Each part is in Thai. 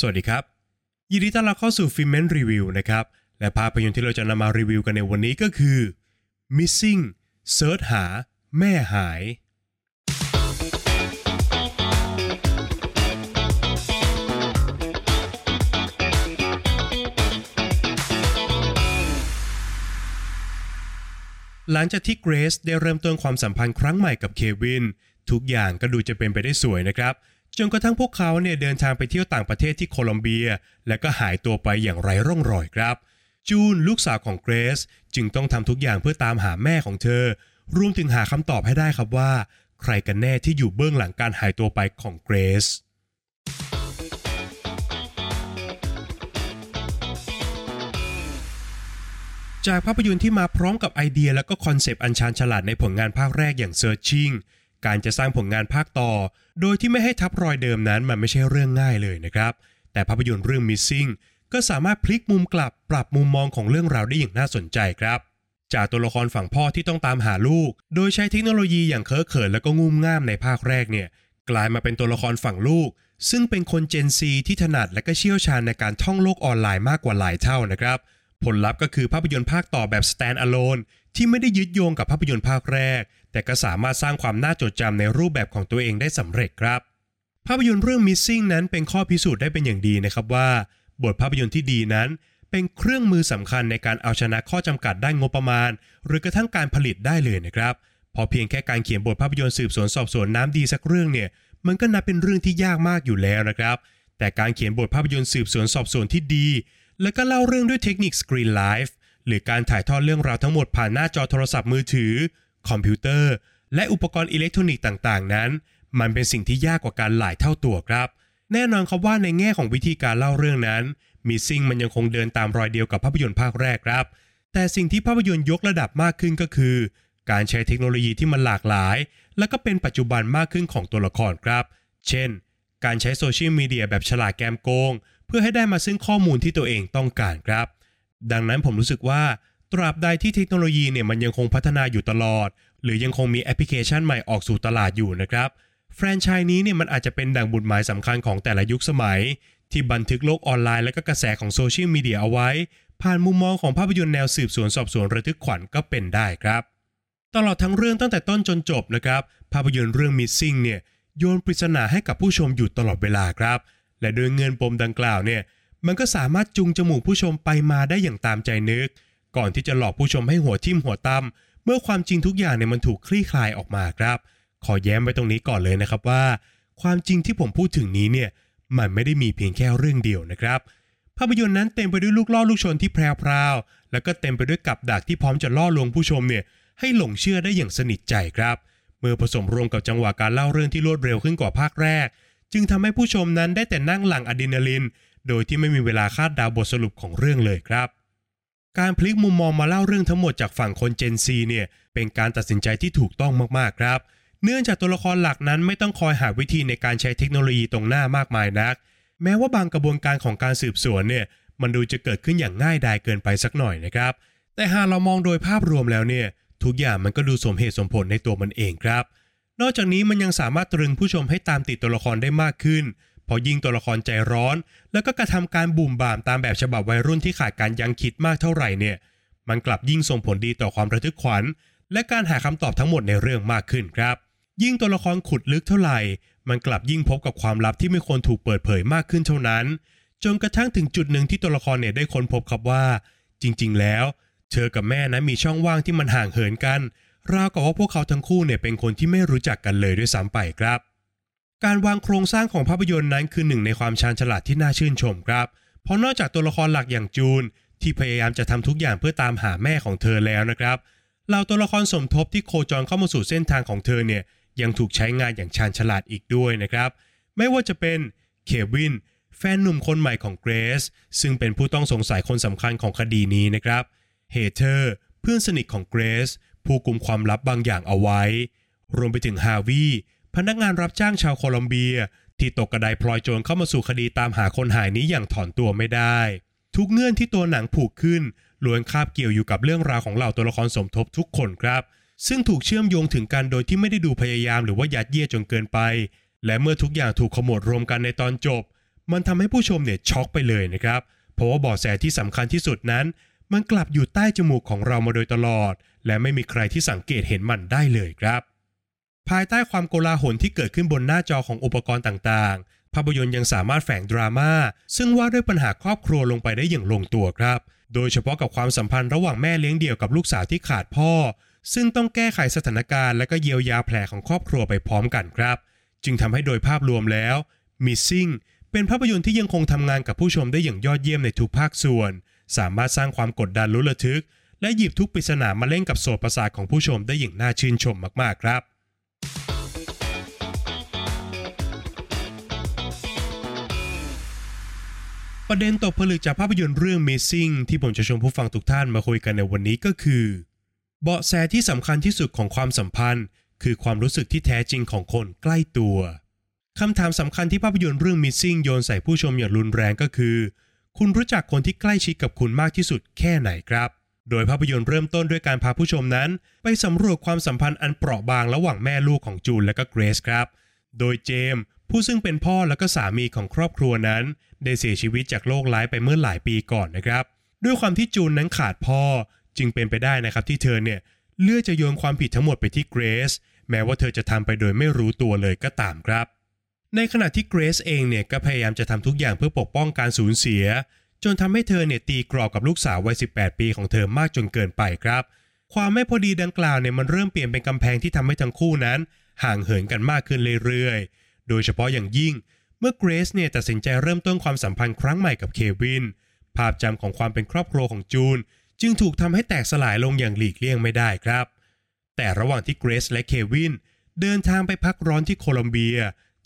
สวัสดีครับ ยินดีต้อนรับเข้าสู่ฟิเมนรีวิวนะครับ และภาพยนตร์ที่เราจะนำมารีวิวกันในวันนี้ก็คือ Missing search หา แม่หาย หลังจากที่เกรซได้เริ่มต้นความสัมพันธ์ครั้งใหม่กับเควิน ทุกอย่างก็ดูจะเป็นไปได้สวยนะครับ จนกระทั่งพวกเขาเนี่ยเดินทางไปเที่ยวต่างประเทศที่โคลอมเบีย และก็หายตัวไปอย่างไร้ร่องรอยครับ จูนลูกสาวของเกรซจึงต้องทำทุกอย่างเพื่อตามหาแม่ของเธอ รวมถึงหาคำตอบให้ได้ครับว่า ใครกันแน่ที่อยู่เบื้องหลังการหายตัวไปของเกรซจากภาพยนตร์ที่มาพร้อมกับไอเดียและก็คอนเซปต์อันชาญฉลาดในผลงานภาคแรกอย่าง Searching การจะสร้างผลงานภาคต่อ โดยที่ไม่ให้ทับรอยเดิมนั้นมันไม่ใช่เรื่องง่ายเลยนะครับ แต่ภาพยนตร์เรื่อง Missing ก็สามารถพลิกมุมกลับปรับมุมมองของเรื่องราวได้อย่างน่าสนใจครับจากตัวละครฝั่งพ่อที่ต้องตามหาลูก โดยใช้เทคโนโลยีอย่างเคอะเขินและก็งุ่มง่ามในภาคแรกเนี่ย กลายมาเป็นตัวละครฝั่งลูก ซึ่งเป็นคนเจนซีที่ถนัดและก็เชี่ยวชาญในการท่องโลกออนไลน์มากกว่าหลายเท่านะครับ ผลลัพธ์ก็คือภาพยนตร์ภาคต่อแบบ stand alone ที่ไม่ได้ยึดโยงกับภาพยนตร์ภาคแรก แต่ก็สามารถสร้างความน่าจดจำในรูปแบบของตัวเองได้สำเร็จครับ ภาพยนตร์เรื่อง Missing นั้นเป็นข้อพิสูจน์ได้เป็นอย่างดีนะครับว่า บทภาพยนตร์ที่ดีนั้น เป็นเครื่องมือสำคัญในการเอาชนะข้อจำกัดด้านงบประมาณ หรือกระทั่งการผลิตได้เลยนะครับพอเพียงแค่การเขียนบทภาพยนตร์สืบสวนสอบสวนน้ำดีสักเรื่องเนี่ยมันก็นับเป็นเรื่องที่ยากมากอยู่แล้วนะครับ แต่การเขียนบทภาพยนตร์สืบสวนสอบสวนที่ดี แล้วก็เล่าเรื่องด้วยเทคนิค screenlife หรือการถ่ายทอดเรื่องราวทั้งหมดผ่านหน้าจอโทรศัพท์มือถือ คอมพิวเตอร์ และอุปกรณ์อิเล็กทรอนิกส์ต่างๆ นั้น มันเป็นสิ่งที่ยากกว่ากันหลายเท่าตัวครับ แน่นอนครับว่าในแง่ของวิธีการเล่าเรื่องนั้น Missing มันยังคงเดินตามรอยเดียวกับภาพยนตร์ภาคแรกครับ แต่สิ่งที่ภาพยนตร์ยกระดับมากขึ้นก็คือ การใช้เทคโนโลยีที่มันหลากหลาย และก็เป็นปัจจุบันมากขึ้นของตัวละครครับ เช่น การใช้โซเชียลมีเดียแบบฉลาดแกมโกง เพื่อให้ได้มาซึ่งข้อมูลที่ตัวเองต้องการครับ ดังนั้นผมรู้สึกว่า ตราบใดที่เทคโนโลยีเนี่ยมันยังคงพัฒนาอยู่ตลอด หรือยังคงมีแอปพลิเคชันใหม่ออกสู่ตลาดอยู่นะครับแฟรนไชส์นี้เนี่ยมันอาจจะเป็นดั่งหมุดหมายสำคัญของแต่ละยุคสมัย ที่บันทึกโลกออนไลน์และก็กระแสของโซเชียลมีเดียเอาไว้ ผ่านมุมมองของภาพยนตร์แนวสืบสวนสอบสวนระทึกขวัญก็เป็นได้ครับ ตลอดทั้งเรื่องตั้งแต่ต้นจนจบนะครับ ภาพยนตร์เรื่อง Missing เนี่ยโยนปริศนาให้กับผู้ชมอยู่ตลอดเวลาครับ และโดยเงินปมดังกล่าวเนี่ย มันก็สามารถจูงจมูกผู้ชมไปมาได้อย่างตามใจนึก ก่อนที่จะหลอกผู้ชมให้หัวทิ่มหัวตำเมื่อความจริงทุกอย่างเนี่ยมันถูกคลี่คลายออกมาครับ ขอแย้มไว้ตรงนี้ก่อนเลยนะครับว่า ความจริงที่ผมพูดถึงนี้เนี่ยมันไม่ได้มีเพียงแค่เรื่องเดียวนะครับ ภาพยนตร์นั้นเต็มไปด้วยลูกล่อลูกชนที่แพรวๆแล้วก็เต็มไปด้วยกับดักที่พร้อมจะล่อลวงผู้ชมเนี่ยให้หลงเชื่อได้อย่างสนิทใจครับเมื่อผสมรวมกับจังหวะการเล่าเรื่องที่รวดเร็วขึ้นกว่าภาคแรก จึงทำให้ผู้ชมนั้นได้แต่นั่งหลั่งอะดรีนาลิน โดยที่ไม่มีเวลาคาดดาวบทสรุปของเรื่องเลยครับ การพลิกมุมมองมาเล่าเรื่องทั้งหมดจากฝั่งคนเจนซีเนี่ยเป็นการตัดสินใจที่ถูกต้องมากๆครับ เนื่องจากตัวละครหลักนั้นไม่ต้องคอยหาวิธีในการใช้เทคโนโลยีตรงหน้ามากมายนัก แม้ว่าบางกระบวนการของการสืบสวนเนี่ยมันดูจะเกิดขึ้นอย่างง่ายดายเกินไปสักหน่อยนะครับ แต่หากเรามองโดยภาพรวมแล้วเนี่ยทุกอย่างมันก็ดูสมเหตุสมผลในตัวมันเองครับ นอกจากนี้มันยังสามารถตรึงผู้ชมให้ตามติดตัวละครได้มากขึ้น พอยิ่งตัวละครใจร้อน แล้วก็กระทำการบุ่มบ่ามตามแบบฉบับวัยรุ่นที่ขาดการยังคิดมากเท่าไหร่เนี่ย มันกลับยิ่งส่งผลดีต่อความระทึกขวัญ และการหาคำตอบทั้งหมดในเรื่องมากขึ้นครับ ยิ่งตัวละครขุดลึกเท่าไหร่ มันกลับยิ่งพบกับความลับที่ไม่ควรถูกเปิดเผยมากขึ้นเท่านั้น จนกระทั่งถึงจุดหนึ่งที่ตัวละครเนี่ยได้ค้นพบครับว่า จริง ๆ แล้ว เธอกับแม่นะมีช่องว่างที่มันห่างเหินกันราวกับว่าพวกเขาทั้งคู่เนี่ยเป็นคนที่ไม่รู้จักกันเลยด้วยซ้ำไปครับ การวางโครงสร้างของภาพยนตร์นั้นคือหนึ่งในความชาญฉลาดที่น่าชื่นชมครับ เพราะนอกจากตัวละครหลักอย่างจูน ที่พยายามจะทำทุกอย่างเพื่อตามหาแม่ของเธอแล้วนะครับเหล่าตัวละครสมทบที่โคจรเข้ามาสู่เส้นทางของเธอเนี่ยยังถูกใช้งานอย่างชาญฉลาดอีกด้วยนะครับ ไม่ว่าจะเป็นเควินแฟนหนุ่มคนใหม่ของเกรซซึ่งเป็นผู้ต้องสงสัยคนสำคัญของคดีนี้นะครับเฮเธอร์เพื่อนสนิทของเกรซผู้กุมความลับบางอย่างเอาไว้ รวมไปถึงฮาวี พนักงานรับจ้างชาวโคลอมเบีย ที่ตกกระไดพลอยโจรเข้ามาสู่คดีตามหาคนหายนี้อย่างถอนตัวไม่ได้ ทุกเงื่อนที่ตัวหนังผูกขึ้นล้วนคาบเกี่ยวอยู่กับเรื่องราวของเหล่าตัวละครสมทบทุกคนครับ ซึ่งถูกเชื่อมโยงถึงกันโดยที่ไม่ได้ดูพยายามหรือว่ายัดเยียดจนเกินไป และเมื่อทุกอย่างถูกขมวดรวมกันในตอนจบ มันทำให้ผู้ชมเนี่ยช็อกไปเลยนะครับ เพราะว่าเบาะแสที่สำคัญที่สุดนั้น มันกลับอยู่ใต้จมูกของเรามาโดยตลอด และไม่มีใครที่สังเกตเห็นมันได้เลยครับ ภายใต้ความโกลาหลที่เกิดขึ้นบนหน้าจอของอุปกรณ์ต่างๆ ภาพยนตร์ยังสามารถแฝงดราม่าซึ่งว่าด้วยปัญหาครอบครัวลงไปได้อย่างลงตัวครับ โดยเฉพาะกับความสัมพันธ์ระหว่างแม่เลี้ยงเดี่ยวกับลูกสาวที่ขาดพ่อ ซึ่งต้องแก้ไขสถานการณ์และก็เยียวยาแผลของครอบครัวไปพร้อมกันครับ จึงทำให้โดยภาพรวมแล้ว Missing เป็นภาพยนตร์ที่ยังคงทำงานกับผู้ชมได้อย่างยอดเยี่ยมในทุกภาคส่วน สามารถสร้างความกดดันลุ้นระทึก และหยิบทุกปริศนามาเล่นกับโสตประสาทของผู้ชมได้อย่างน่าชื่นชมมากๆครับ ประเด็นตกผลึกจากภาพยนตร์เรื่อง Missing ที่ผมจะชวนผู้ฟังทุกท่านมาคุยกันในวันนี้ก็คือ เบาะแสที่สำคัญที่สุดของความสัมพันธ์ คือความรู้สึกที่แท้จริงของคนใกล้ตัวคำถามสำคัญที่ภาพยนตร์เรื่อง Missing โยนใส่ผู้ชมอย่างรุนแรงก็คือ คุณรู้จักคนที่ใกล้ชิดกับคุณมากที่สุดแค่ไหนครับ โดยภาพยนตร์เริ่มต้นด้วยการพาผู้ชมนั้น ไปสำรวจความสัมพันธ์อันเปราะบางระหว่างแม่ลูกของจูนและก็เกรซครับ โดยเจมส์ ผู้ซึ่งเป็นพ่อและก็สามีของครอบครัวนั้น ได้เสียชีวิตจากโรคร้ายไปเมื่อหลายปีก่อนนะครับ ด้วยความที่จูนนั้นขาดพ่อจึงเป็นไปได้นะครับที่เธอเนี่ยเลือกจะโยนความผิดทั้งหมดไปที่เกรซแม้ว่าเธอจะทำไปโดยไม่รู้ตัวเลยก็ตามครับ ในขณะที่เกรซเองเนี่ยก็พยายามจะทำทุกอย่างเพื่อปกป้องการสูญเสีย จนทำให้เธอเนี่ยตีกรอบกับลูกสาววัย 18 ปีของเธอมากจนเกินไปครับ ความไม่พอดีดังกล่าวเนี่ยมันเริ่มเปลี่ยนเป็นกำแพงที่ทำให้ทั้งคู่นั้น ห่างเหินกันมากขึ้นเรื่อยๆ โดยเฉพาะอย่างยิ่ง เมื่อเกรซเนี่ยตัดสินใจเริ่มต้นความสัมพันธ์ครั้งใหม่กับเควิน ภาพจำของความเป็นครอบครัวของจูน จึงถูกทำให้แตกสลายลงอย่างหลีกเลี่ยงไม่ได้ครับ แต่ระหว่างที่เกรซและเควินเดินทางไปพักร้อนที่โคลอมเบีย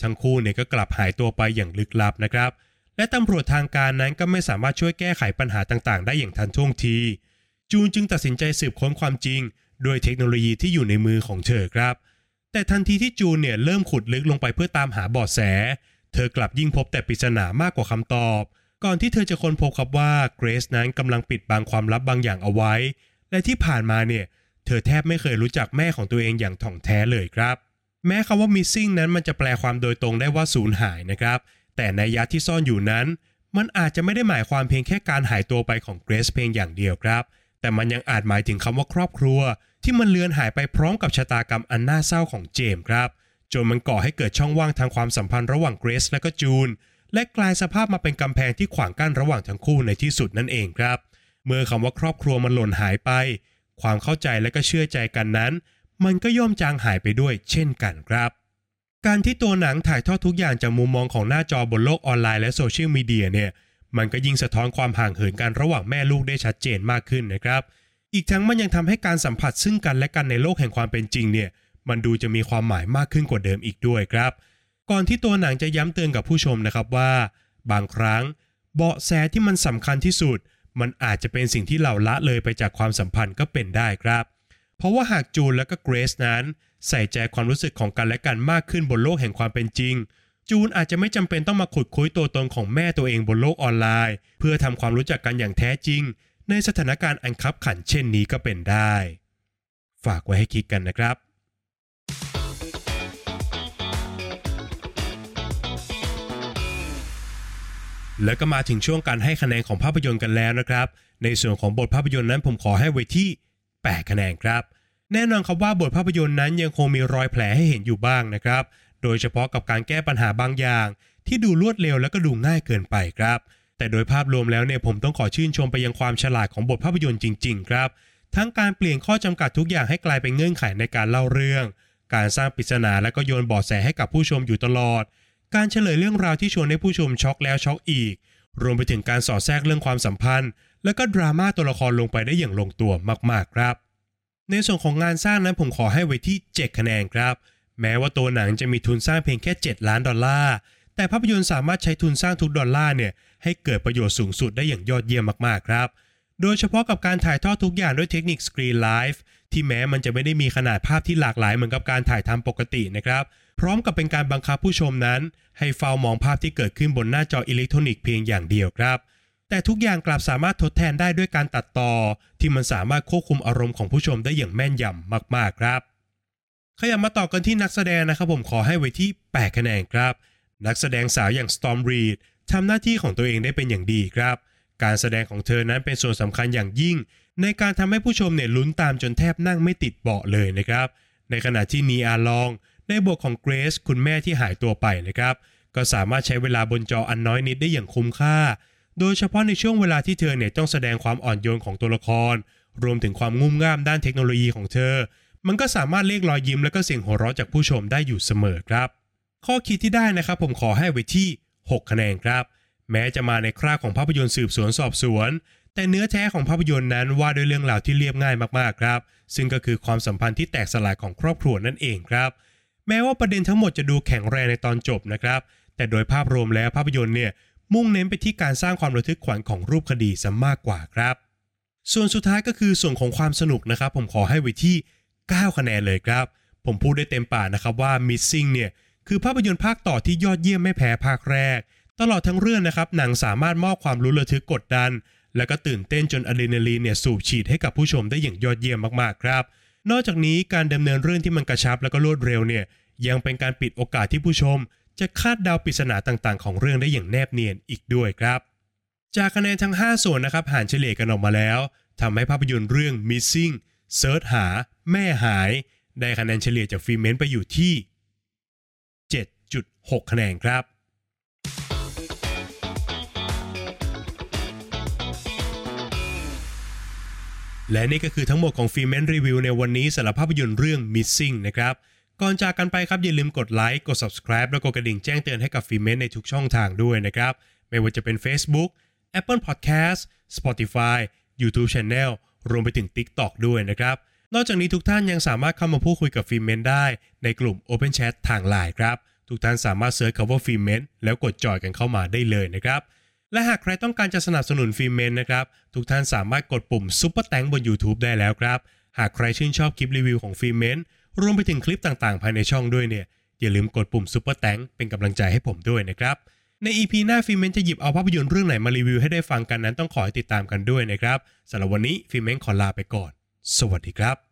ทั้งคู่เนี่ยก็กลับหายตัวไปอย่างลึกลับนะครับ และตำรวจทางการนั้นก็ไม่สามารถช่วยแก้ไขปัญหาต่างๆ ได้อย่างทันท่วงที จูนจึงตัดสินใจสืบค้นความจริงโดยเทคโนโลยีที่อยู่ในมือของเธอครับ แต่ทันทีที่จูนเนี่ยเริ่มขุดลึกลงไปเพื่อตามหาเบาะแส เธอกลับยิ่งพบแต่ปริศนามากกว่าคำตอบ ก่อนที่เธอจะค้นพบครับว่าเกรซนั้นกำลังปิดบังความลับบางอย่างเอาไว้ และที่ผ่านมาเนี่ยเธอแทบไม่เคยรู้จักแม่ของตัวเองอย่างถ่องแท้เลยครับ แม้คำว่า missing นั้นมันจะแปลความโดยตรงได้ว่าสูญหายนะครับ แต่ในยะที่ซ่อนอยู่นั้น มันอาจจะไม่ได้หมายความเพียงแค่การหายตัวไปของเกรซเพียงอย่างเดียวครับ แต่มันยังอาจหมายถึงคำว่าครอบครัว ที่มันเลือนหายไปพร้อมกับชะตากรรมอันน่าเศร้าของเจมส์ครับ จนมันก่อให้เกิดช่องว่างทางความสัมพันธ์ระหว่างเกรซและก็จูน และกลายสภาพมาเป็นกำแพงที่ขวางกั้นระหว่างทั้งคู่ในที่สุดนั่นเองครับ เมื่อคำว่าครอบครัวมันหล่นหายไป ความเข้าใจและก็เชื่อใจกันนั้น มันก็ย่อมจางหายไปด้วย เช่นกันครับ การที่ตัวหนังถ่ายทอดทุกอย่างจากมุมมองของหน้าจอบนโลกออนไลน์และโซเชียลมีเดียเนี่ย มันก็ยิ่งสะท้อนความห่างเหินกันระหว่างแม่ลูกได้ชัดเจนมากขึ้นนะครับ อีกทั้งมันยังทำให้การสัมผัสซึ่งกันและกันในโลกแห่งความเป็นจริงเนี่ย มันดูจะมีความหมายมากขึ้นกว่าเดิมอีกด้วยครับ ก่อนที่ตัวหนังจะย้ำเตือนกับผู้ชมนะครับว่า บางครั้ง เบาะแสที่มันสำคัญที่สุด มันอาจจะเป็นสิ่งที่เราละเลยไปจากความสัมพันธ์ก็เป็นได้ครับ เพราะว่าหากจูนและก็เกรซนั้น ใส่ใจความรู้สึกของกันและกันมากขึ้นบนโลกแห่งความเป็นจริง จูนอาจจะไม่จำเป็นต้องมาขุดคุยตัวตนของแม่ตัวเองบนโลกออนไลน์ เพื่อทำความรู้จักกันอย่างแท้จริง ในสถานการณ์อันคับขันเช่นนี้ก็เป็นได้ ฝากไว้ให้คิดกันนะครับแล้วก็มาถึงช่วงการให้คะแนนของภาพยนตร์กันแล้วนะครับ ในส่วนของบทภาพยนตร์นั้นผมขอให้ไว้ที่ 8 คะแนนครับ แน่นอนครับว่าบทภาพยนตร์นั้นยังคงมีรอยแผลให้เห็นอยู่บ้างนะครับ โดยเฉพาะกับการแก้ปัญหาบางอย่าง ที่ดูรวดเร็วและก็ดูง่ายเกินไปครับ แต่โดยภาพรวมแล้วเนี่ยผมต้องขอชื่นชมไปยังความฉลาดของบทภาพยนตร์จริง ๆ ครับ ทั้งการเปลี่ยนข้อจำกัดทุกอย่างให้กลายเป็นเงื่อนไขในการเล่าเรื่อง การสร้างปริศนาและก็โยนเบาะแสให้กับผู้ชมอยู่ตลอด การเฉลยเรื่องราวที่ชวนให้ผู้ชมช็อกแล้วช็อกอีก รวมไปถึงการสอดแทรกเรื่องความสัมพันธ์ และก็ดราม่าตัวละครลงไปได้อย่างลงตัวมากๆครับ ในส่วนของงานสร้างนั้นผมขอให้ไว้ที่ 7 คะแนนครับ แม้ว่าตัวหนังจะมีทุนสร้างเพียงแค่ 7 ล้านดอลลาร์ แต่ภาพยนตร์สามารถใช้ทุนสร้างทุกดอลลาร์เนี่ยให้เกิดประโยชน์สูงสุดได้อย่างยอดเยี่ยมมากๆครับ โดยเฉพาะกับการถ่ายทอดทุกอย่างด้วยเทคนิค screenlife ที่แม้มันจะไม่ได้มีขนาดภาพที่หลากหลายเหมือนกับการถ่ายทำปกตินะครับ พร้อมกับเป็นการบังคับผู้ชมนั้น ให้เฝ้ามองภาพที่เกิดขึ้นบนหน้าจออิเล็กทรอนิกส์เพียงอย่างเดียวครับ แต่ทุกอย่างกลับสามารถทดแทนได้ด้วยการตัดต่อ ที่มันสามารถควบคุมอารมณ์ของผู้ชมได้อย่างแม่นยำมากๆครับ ขยับมาต่อกันที่นักแสดงนะครับผมขอให้ไว้ที่ 8 คะแนนครับ นักแสดงสาวอย่าง Storm Reed ทำหน้าที่ของตัวเองได้เป็นอย่างดีครับ การแสดงของเธอนั้นเป็นส่วนสำคัญอย่างยิ่ง ในการทำให้ผู้ชมเนี่ยลุ้นตามจนแทบนั่งไม่ติดเบาะเลยนะครับ ในขณะที่นีอาลอง ในบทของเกรซคุณแม่ที่หายตัวไปนะครับ ก็สามารถใช้เวลาบนจออันน้อยนิดได้อย่างคุ้มค่า โดยเฉพาะในช่วงเวลาที่เธอเนี่ยต้องแสดงความอ่อนโยนของตัวละคร รวมถึงความงุ่มง่ามด้านเทคโนโลยีของเธอ มันก็สามารถเรียกรอยยิ้มและก็เสียงหัวเราะจากผู้ชมได้อยู่เสมอครับ ข้อคิดที่ได้นะครับ ผมขอให้ไว้ที่ 6 คะแนนครับ แม้จะมาในคราของภาพยนตร์สืบสวนสอบสวน แต่เนื้อแท้ของภาพยนตร์นั้นว่าด้วยเรื่องราวที่เรียบง่ายมากๆครับ ซึ่งก็คือความสัมพันธ์ที่แตกสลายของครอบครัวนั่นเองครับ แม้ว่าประเด็นทั้งหมดจะดูแข็งแรงในตอนจบนะครับแต่โดยภาพรวมแล้วภาพยนตร์เนี่ยมุ่งเน้นไปที่การสร้างความระทึกขวัญของรูปคดีซะมากกว่าครับ ส่วนสุดท้ายก็คือส่วนของความสนุกนะครับ ผมขอให้ไว้ที่ 9 คะแนนเลยครับ ผมพูดได้เต็มปากนะครับว่า Missing เนี่ยคือภาพยนตร์ภาคต่อที่ยอดเยี่ยมไม่แพ้ภาคแรก ตลอดทั้งเรื่องนะครับหนังสามารถมอบความรู้ระทึกกดดัน และก็ตื่นเต้นจนอะดรีนาลีนเนี่ยสูบฉีดให้กับผู้ชมได้อย่างยอดเยี่ยมมากๆครับ นอกจากนี้การดำเนินเรื่องที่มันกระชับแล้วก็รวดเร็วเนี่ยยังเป็นการปิดโอกาสที่ผู้ชม จะคาดเดาปริศนาต่างๆ ของเรื่องได้อย่างแนบเนียนอีกด้วยครับ จากคะแนนทั้ง 5 ส่วนนะครับหารเฉลี่ยกันออกมาแล้วทำให้ภาพยนตร์เรื่อง Missing เซิร์ชหาแม่หาย ได้คะแนนเฉลี่ยจากฟิเมนไปอยู่ที่ 7.6 คะแนนครับ และนี่ก็คือทั้งหมดของฟิเมนรีวิวในวันนี้สำหรับภาพยนตร์เรื่อง Missing นะครับ ก่อนจากกันไปครับอย่าลืมกดไลค์ กด subscribe แล้วกดกระดิ่งแจ้งเตือนให้กับฟิเมนในทุกช่องทางด้วยนะครับ ไม่ว่าจะเป็น Facebook Apple Podcast Spotify YouTube Channel รวมไปถึง TikTok ด้วยนะครับ นอกจากนี้ทุกท่านยังสามารถเข้ามาพูดคุยกับฟิเมนได้ในกลุ่ม Open Chat ทางไลน์ครับ ทุกท่านสามารถ search คำว่าฟิเมนแล้วกดจอยกันเข้ามาได้เลยนะครับและหากใครต้องการจะสนับสนุนฟิเมนนะครับ ทุกท่านสามารถกดปุ่ม Super Thanks บน YouTube ได้แล้วครับ หากใครชื่นชอบคลิปรีวิวของฟิเมนรวมไปถึงคลิปต่างๆ ภายในช่องด้วยเนี่ยอย่าลืมกดปุ่ม Super Thanks เป็นกำลังใจให้ผมด้วยนะครับ ใน EP หน้าฟิเมนจะหยิบเอาภาพยนตร์เรื่องไหนมารีวิวให้ได้ฟังกันนั้นต้องขอให้ติดตามกันด้วยนะครับสำหรับวันนี้ฟิเมนขอลาไปก่อน สวัสดีครับ